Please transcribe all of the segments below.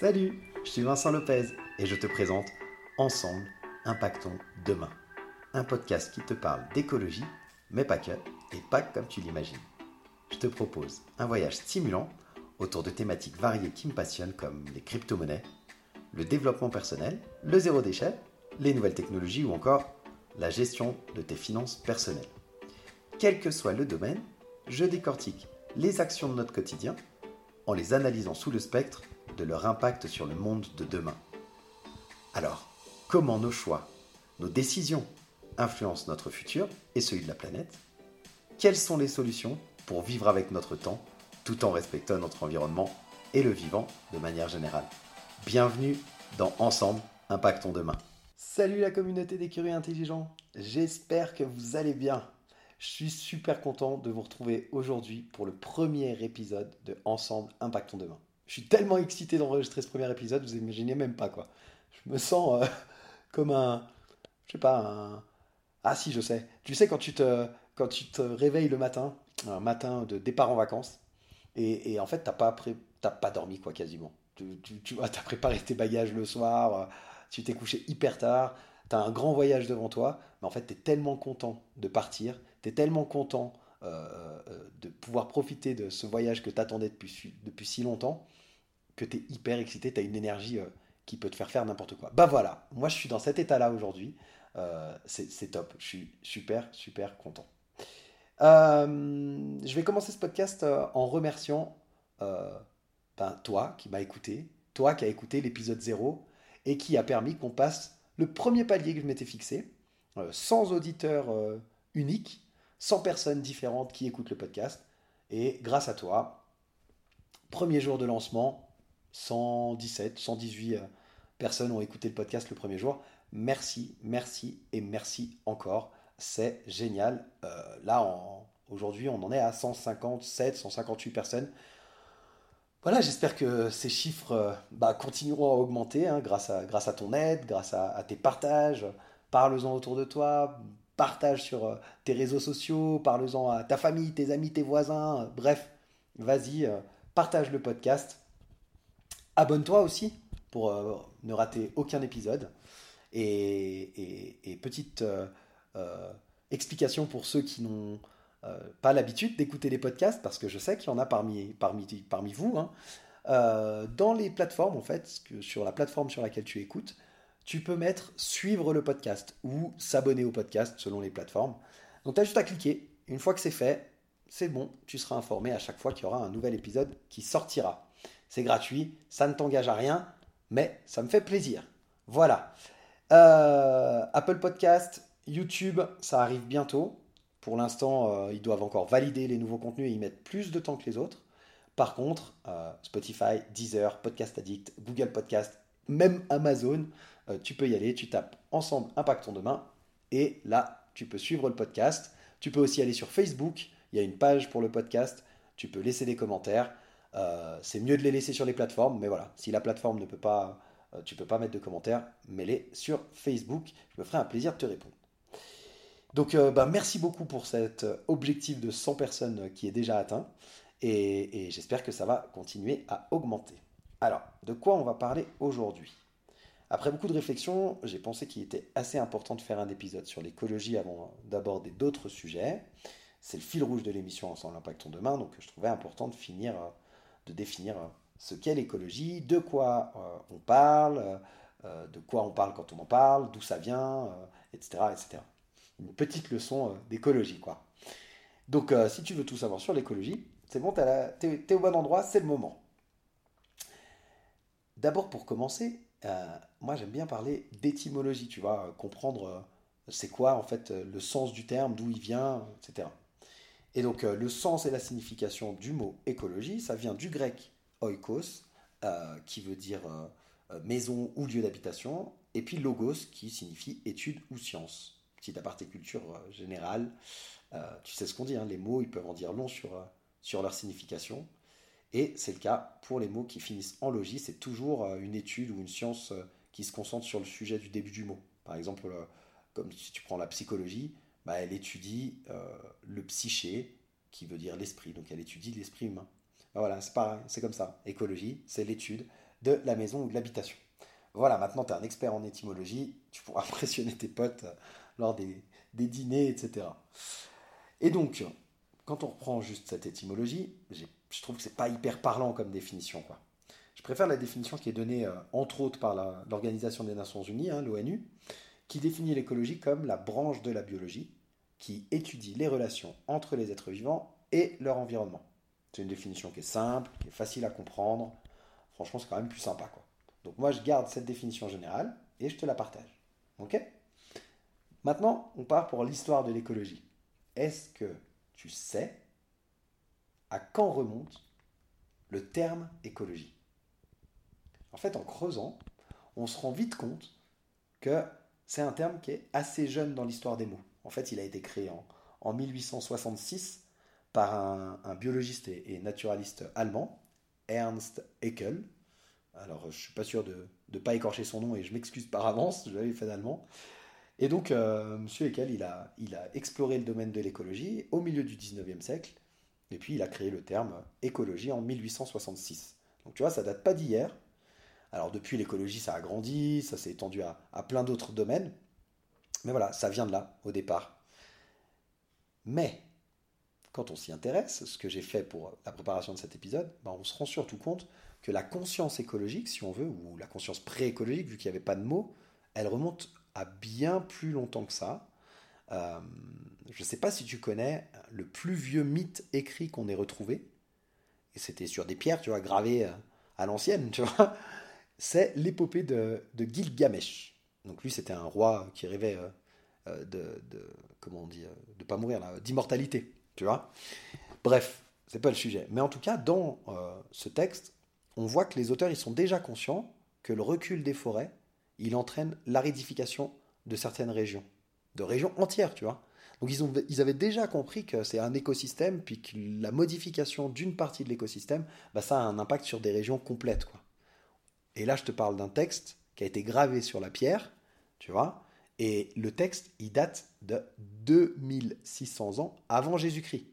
Salut, je suis Vincent Lopez et je te présente Ensemble, impactons demain. Un podcast qui te parle d'écologie, mais pas que, et pas comme tu l'imagines. Je te propose un voyage stimulant autour de thématiques variées qui me passionnent comme les crypto-monnaies, le développement personnel, le zéro déchet, les nouvelles technologies ou encore la gestion de tes finances personnelles. Quel que soit le domaine, je décortique les actions de notre quotidien en les analysant sous le spectre de leur impact sur le monde de demain. Alors, comment nos choix, nos décisions influencent notre futur et celui de la planète? Quelles sont les solutions pour vivre avec notre temps tout en respectant notre environnement et le vivant de manière générale? Bienvenue dans Ensemble, impactons demain. Salut la communauté des curieux intelligents, j'espère que vous allez bien. Je suis super content de vous retrouver aujourd'hui pour le premier épisode de Ensemble, impactons demain. Je suis tellement excité d'enregistrer ce premier épisode, vous imaginez même pas quoi. Je me sens euh, comme un, je sais pas, un... Ah si, je sais. Tu sais quand tu te, quand tu te réveilles le matin, un matin de départ en vacances, et, en fait t'as pas, pas dormi quoi quasiment. Tu, tu, tu as préparé tes bagages le soir, euh, tu t'es couché hyper tard, tu as un grand voyage devant toi, mais en fait tu es tellement content de partir, tu es tellement content euh, de pouvoir profiter de ce voyage que tu attendais depuis, si longtemps, que tu es hyper excité, tu as une énergie euh, qui peut te faire faire n'importe quoi. Bah voilà, moi je suis dans cet état-là aujourd'hui. Euh, c'est top, je suis super, super content. Euh, je vais commencer ce podcast en remerciant ben, toi qui m'as écouté, toi qui as écouté l'épisode 0 et qui a permis qu'on passe le premier palier que je m'étais fixé, sans auditeur unique, sans personnes différentes qui écoutent le podcast. Et grâce à toi, premier jour de lancement, 117, 118 euh, personnes ont écouté le podcast le premier jour. Merci, merci et merci encore. C'est génial. Euh, là, aujourd'hui, on en est à 157, 158 personnes. Voilà, j'espère que ces chiffres euh, bah, continueront à augmenter hein, grâce, à, grâce à ton aide, grâce à, tes partages. Parle-en autour de toi, partage sur tes réseaux sociaux, parle-en à ta famille, tes amis, tes voisins. bref, vas-y, partage le podcast. Abonne-toi aussi pour euh, ne rater aucun épisode. Et, petite euh, euh, explication pour ceux qui n'ont pas l'habitude d'écouter les podcasts, parce que je sais qu'il y en a parmi, parmi, parmi vous. Hein. dans les plateformes, en fait, sur la plateforme sur laquelle tu écoutes, tu peux mettre suivre le podcast ou s'abonner au podcast selon les plateformes. Donc tu as juste à cliquer. Une fois que c'est fait, c'est bon, tu seras informé à chaque fois qu'il y aura un nouvel épisode qui sortira. C'est gratuit, ça ne t'engage à rien, mais ça me fait plaisir. Voilà. Euh, Apple Podcast, YouTube, ça arrive bientôt. Pour l'instant, euh, ils doivent encore valider les nouveaux contenus et y mettre plus de temps que les autres. Par contre, euh, Spotify, Deezer, Podcast Addict, Google Podcast, même Amazon, tu peux y aller, tu tapes Ensemble Impactons Demain et là, tu peux suivre le podcast. Tu peux aussi aller sur Facebook, il y a une page pour le podcast, tu peux laisser des commentaires. Euh, c'est mieux de les laisser sur les plateformes, mais voilà, si la plateforme ne peut pas, euh, tu peux pas mettre de commentaires, mets-les sur Facebook. Je me ferai un plaisir de te répondre. Donc, euh, bah, merci beaucoup pour cet objectif de 100 personnes qui est déjà atteint, et, j'espère que ça va continuer à augmenter. Alors, de quoi on va parler aujourd'hui? Après beaucoup de réflexions, j'ai pensé qu'il était assez important de faire un épisode sur l'écologie avant d'aborder d'autres sujets. C'est le fil rouge de l'émission Ensemble Impactons Demain, donc je trouvais important de finir de définir euh, ce qu'est l'écologie, de quoi euh, on parle, euh, de quoi on parle quand on en parle, d'où ça vient, etc., etc. Une petite leçon d'écologie, quoi. Donc, si tu veux tout savoir sur l'écologie, c'est bon, tu es, au bon endroit, c'est le moment. D'abord, pour commencer, moi j'aime bien parler d'étymologie, tu vois, comprendre c'est quoi en fait le sens du terme, d'où il vient, etc. Et donc euh, le sens et la signification du mot écologie, ça vient du grec oikos, euh, qui veut dire euh, maison ou lieu d'habitation, et puis logos, qui signifie étude ou science. Petite aparté culture générale, tu sais ce qu'on dit, hein, les mots ils peuvent en dire long sur, sur leur signification. Et c'est le cas pour les mots qui finissent en logis, c'est toujours une étude ou une science qui se concentre sur le sujet du début du mot. Par exemple, comme si tu prends la psychologie, bah, elle étudie euh, le psyché, qui veut dire l'esprit. Donc elle étudie l'esprit humain. Bah, voilà, c'est pareil, c'est comme ça. Écologie, c'est l'étude de la maison ou de l'habitation. Voilà, maintenant tu es un expert en étymologie, tu pourras impressionner tes potes lors des, des dîners, etc. Et donc, quand on reprend juste cette étymologie, je trouve que c'est pas hyper parlant comme définition. Quoi. Je préfère la définition qui est donnée, euh, entre autres, par l'Organisation des Nations Unies, hein, l'ONU, qui définit l'écologie comme la branche de la biologie qui étudie les relations entre les êtres vivants et leur environnement. C'est une définition qui est simple, qui est facile à comprendre. Franchement, c'est quand même plus sympa. Quoi. Donc moi, je garde cette définition générale et je te la partage. Ok? Maintenant, on part pour l'histoire de l'écologie. Est-ce que tu sais à quand remonte le terme écologie En fait, en creusant, on se rend vite compte que c'est un terme qui est assez jeune dans l'histoire des mots. En fait, il a été créé en, 1866 par un, biologiste et, naturaliste allemand, Ernst Haeckel. Alors, je ne suis pas sûr de ne pas écorcher son nom et je m'excuse par avance, je l'avais fait d'allemand. Et donc, euh, M. Haeckel, il a, il a exploré le domaine de l'écologie au milieu du 19e siècle, et puis il a créé le terme écologie en 1866. Donc tu vois, ça date pas d'hier. Alors depuis, l'écologie, ça a grandi, ça s'est étendu à, plein d'autres domaines. Mais voilà, ça vient de là, au départ. Mais, quand on s'y intéresse, ce que j'ai fait pour la préparation de cet épisode, ben on se rend surtout compte que la conscience écologique, si on veut, ou la conscience pré-écologique, vu qu'il n'y avait pas de mots, elle remonte à bien plus longtemps que ça. Euh, je ne sais pas si tu connais le plus vieux mythe écrit qu'on ait retrouvé, et c'était sur des pierres, tu vois, gravées euh, à l'ancienne, tu vois, c'est l'épopée de, Gilgamesh. Donc lui, c'était un roi qui rêvait euh, de, comment on dit, de pas mourir, d'immortalité, tu vois. Bref, c'est pas le sujet. Mais en tout cas, dans ce texte, on voit que les auteurs, ils sont déjà conscients que le recul des forêts, il entraîne l'aridification de certaines régions, de régions entières, tu vois. Donc ils, ont, ils avaient déjà compris que c'est un écosystème, puis que la modification d'une partie de l'écosystème, bah, ça a un impact sur des régions complètes, quoi. Et là, je te parle d'un texte qui a été gravé sur la pierre, tu vois, et le texte, il date de 2600 ans avant Jésus-Christ.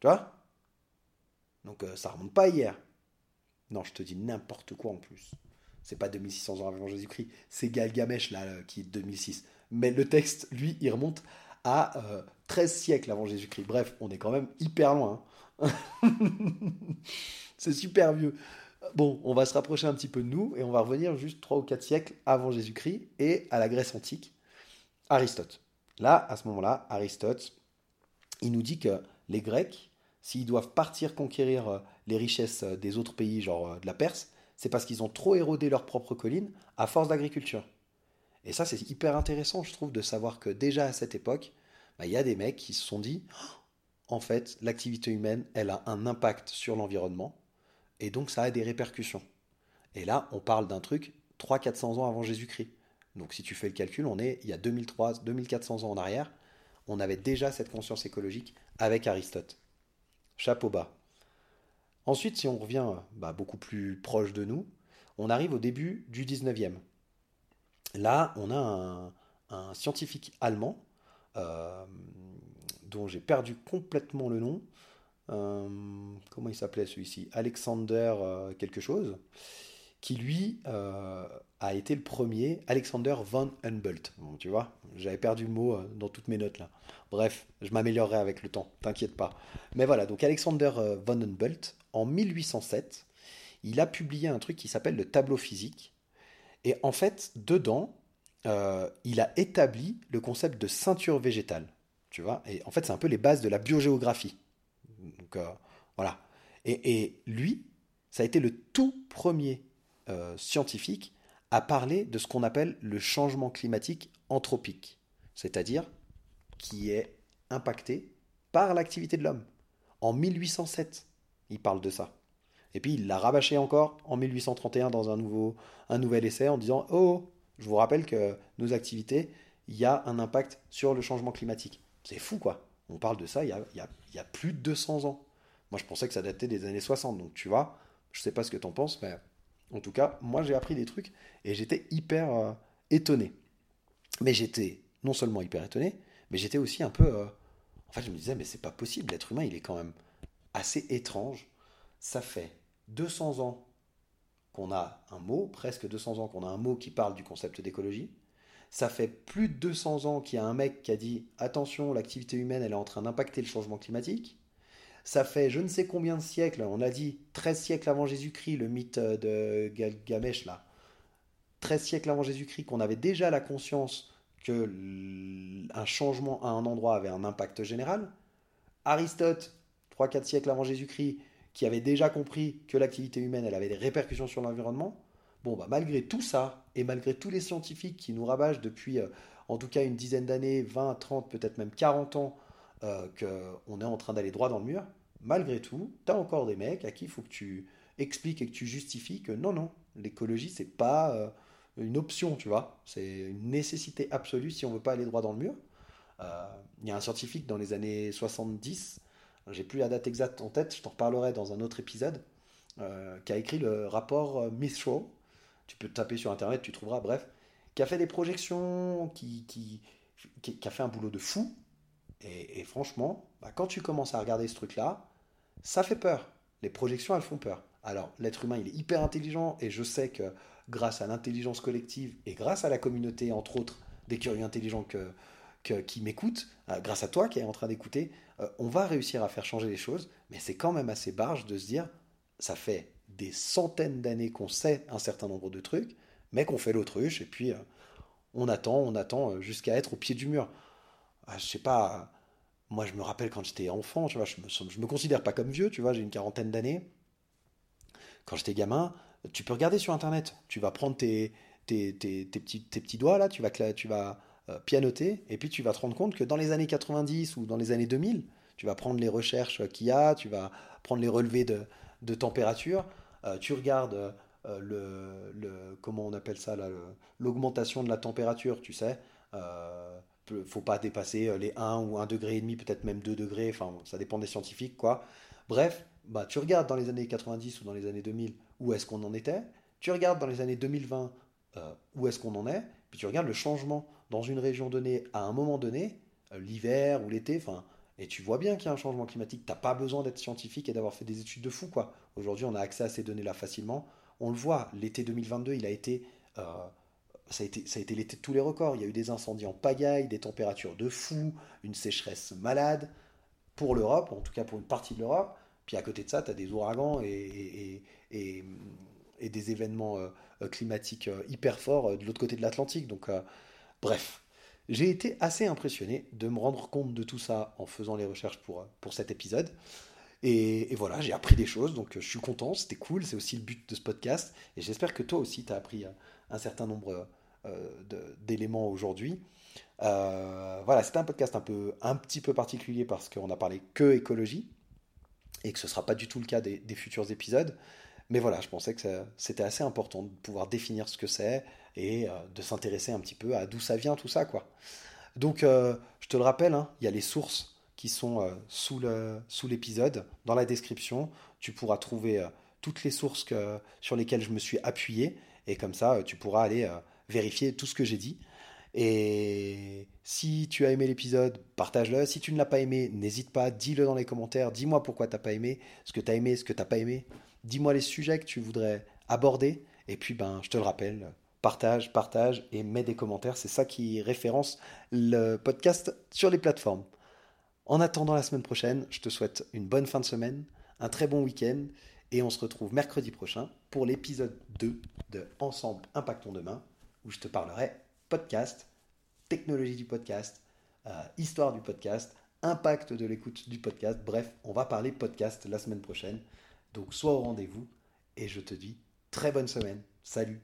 Tu vois? Donc euh, ça remonte pas hier. Non, je te dis n'importe quoi en plus c'est pas 2600 ans avant Jésus-Christ, c'est Galgamesh là euh, qui est 2006. Mais le texte, lui, il remonte à 13 euh, siècles avant Jésus-Christ. Bref, on est quand même hyper loin. Hein. c'est super vieux. Bon, on va se rapprocher un petit peu de nous et on va revenir juste 3 ou 4 siècles avant Jésus-Christ et à la Grèce antique, Aristote. Là, à ce moment-là, Aristote, il nous dit que les Grecs, s'ils doivent partir conquérir euh, les richesses des autres pays, genre de la Perse, c'est parce qu'ils ont trop érodé leurs propres collines à force d'agriculture. Et ça, c'est hyper intéressant, je trouve, de savoir que déjà à cette époque, bah, il y a des mecs qui se sont dit, oh, en fait, l'activité humaine, elle a un impact sur l'environnement, et donc ça a des répercussions. Et là, on parle d'un truc 300-400 ans avant Jésus-Christ. Donc si tu fais le calcul, on est il y a 2300, 2400 ans en arrière, on avait déjà cette conscience écologique avec Aristote. Chapeau bas. Ensuite, si on revient bah, beaucoup plus proche de nous, on arrive au début du 19e. Là, on a un, scientifique allemand, dont j'ai perdu complètement le nom. Euh, comment il s'appelait celui-ci? Alexander euh, quelque chose, qui lui a été le premier, Alexander von Humboldt. tu vois, j'avais perdu le mot dans toutes mes notes là. Bref, je m'améliorerai avec le temps, t'inquiète pas. Mais voilà, donc Alexander von Humboldt, en 1807, il a publié un truc qui s'appelle le tableau physique. Et en fait, dedans, euh, il a établi le concept de ceinture végétale. Tu vois Et en fait, c'est un peu les bases de la biogéographie. Donc, euh, voilà. Et, lui, ça a été le tout premier euh, scientifique à parler de ce qu'on appelle le changement climatique anthropique, c'est-à-dire qui est impacté par l'activité de l'homme. En 1807, il parle de ça. Et puis il l'a rabâché encore en 1831 dans un, nouveau, un nouvel essai en disant Oh, je vous rappelle que nos activités, il y a un impact sur le changement climatique. C'est fou quoi. On parle de ça il y, a, plus de 200 ans. Moi je pensais que ça datait des années 60. Donc tu vois, je sais pas ce que tu en penses, mais en tout cas, moi j'ai appris des trucs et j'étais hyper euh, étonné. Mais j'étais non seulement hyper étonné, mais j'étais aussi un peu. Euh, en fait, je me disais, mais c'est pas possible, l'être humain, il est quand même assez étrange. Ça fait 200 ans qu'on a un mot, presque 200 ans qu'on a un mot qui parle du concept d'écologie. Ça fait plus de 200 ans qu'il y a un mec qui a dit attention, l'activité humaine, elle est en train d'impacter le changement climatique. Ça fait je ne sais combien de siècles, on a dit 13 siècles avant Jésus-Christ, le mythe de Gilgamesh là. 13 siècles avant Jésus-Christ, qu'on avait déjà la conscience que un changement à un endroit avait un impact général. Aristote, 3-4 siècles avant Jésus-Christ, qui avait déjà compris que l'activité humaine avait des répercussions sur l'environnement. Bon, bah, malgré tout ça, et malgré tous les scientifiques qui nous rabâchent depuis euh, en tout cas une dizaine d'années, 20, 30, peut-être même 40 ans, euh, qu'on est en train d'aller droit dans le mur, malgré tout, tu as encore des mecs à qui il faut que tu expliques et que tu justifies que non, non, l'écologie, c'est pas euh, une option, tu vois, c'est une nécessité absolue si on veut pas aller droit dans le mur. Il y a un scientifique dans les années 70, j'ai plus la date exacte en tête, je t'en reparlerai dans un autre épisode, qui a écrit le rapport Mistral, tu peux taper sur internet, tu trouveras, bref, qui a fait des projections, qui, qui, qui, a fait un boulot de fou. Et, franchement, bah, quand tu commences à regarder ce truc-là, ça fait peur. Les projections, elles font peur. Alors, l'être humain, il est hyper intelligent, et je sais que grâce à l'intelligence collective et grâce à la communauté, entre autres, des curieux intelligents que, qui m'écoutent, euh, grâce à toi qui es en train d'écouter, euh, on va réussir à faire changer les choses, mais c'est quand même assez barge de se dire, ça fait des centaines d'années qu'on sait un certain nombre de trucs, mais qu'on fait l'autruche, et puis euh, on attend, on attend jusqu'à être au pied du mur. Ah, je sais pas, moi je me rappelle quand j'étais enfant, tu vois, je me, me considère pas comme vieux, tu vois, j'ai une quarantaine d'années. Quand j'étais gamin, tu peux regarder sur internet, tu vas prendre tes, tes, petits, tes petits doigts là, tu vas, tu vas pianoter, et puis tu vas te rendre compte que dans les années 90 ou dans les années 2000, tu vas prendre les recherches qu'il y a, tu vas prendre les relevés de, de température, euh, tu regardes euh, le, comment on appelle ça l'augmentation de la température, tu sais. Euh, faut pas dépasser les 1 ou 1 degré et demi, peut-être même 2 degrés, enfin ça dépend des scientifiques quoi. Bref, bah tu regardes dans les années 90 ou dans les années 2000 où est-ce qu'on en était, tu regardes dans les années 2020 où est-ce qu'on en est, puis tu regardes le changement dans une région donnée à un moment donné, l'hiver ou l'été, enfin et tu vois bien qu'il y a un changement climatique. Tu n'as pas besoin d'être scientifique et d'avoir fait des études de fou, quoi. Aujourd'hui, on a accès à ces données-là facilement. On le voit, l'été 2022, il a été, euh, ça a été, ça a été l'été de tous les records. Il y a eu des incendies en pagaille, des températures de fou, une sécheresse malade pour l'Europe, en tout cas pour une partie de l'Europe. Puis à côté de ça, tu as des ouragans et, des événements euh, climatiques euh, hyper forts de l'autre côté de l'Atlantique. Donc, bref, j'ai été assez impressionné de me rendre compte de tout ça en faisant les recherches pour, pour cet épisode. Et, voilà, j'ai appris des choses, donc je suis content, c'était cool, c'est aussi le but de ce podcast. Et j'espère que toi aussi, tu as appris un certain nombre euh, d'éléments aujourd'hui. Euh, voilà, c'était un podcast un, peu, un petit peu particulier parce qu'on a parlé que écologie et que ce ne sera pas du tout le cas des futurs épisodes. Mais voilà, je pensais que c'était assez important de pouvoir définir ce que c'est et euh, de s'intéresser un petit peu à d'où ça vient tout ça, quoi. Donc, euh, je te le rappelle, hein, il y a les sources qui sont euh, sous l'épisode, dans la description. Tu pourras trouver toutes les sources sur lesquelles je me suis appuyé et comme ça, tu pourras aller vérifier tout ce que j'ai dit. Et si tu as aimé l'épisode, partage-le. Si tu ne l'as pas aimé, n'hésite pas, dis-le dans les commentaires. Dis-moi pourquoi tu n'as pas aimé, ce que tu as aimé, ce que tu n'as pas aimé. Dis-moi les sujets que tu voudrais aborder. Et puis, ben, je te le rappelle, partage, partage et mets des commentaires. C'est ça qui référence le podcast sur les plateformes. En attendant la semaine prochaine, je te souhaite une bonne fin de semaine, un très bon week-end et on se retrouve mercredi prochain pour l'épisode 2 de Ensemble Impactons Demain où je te parlerai podcast, technologie du podcast, euh, histoire du podcast, impact de l'écoute du podcast. Bref, on va parler podcast la semaine prochaine. Donc sois au rendez-vous et je te dis très bonne semaine. Salut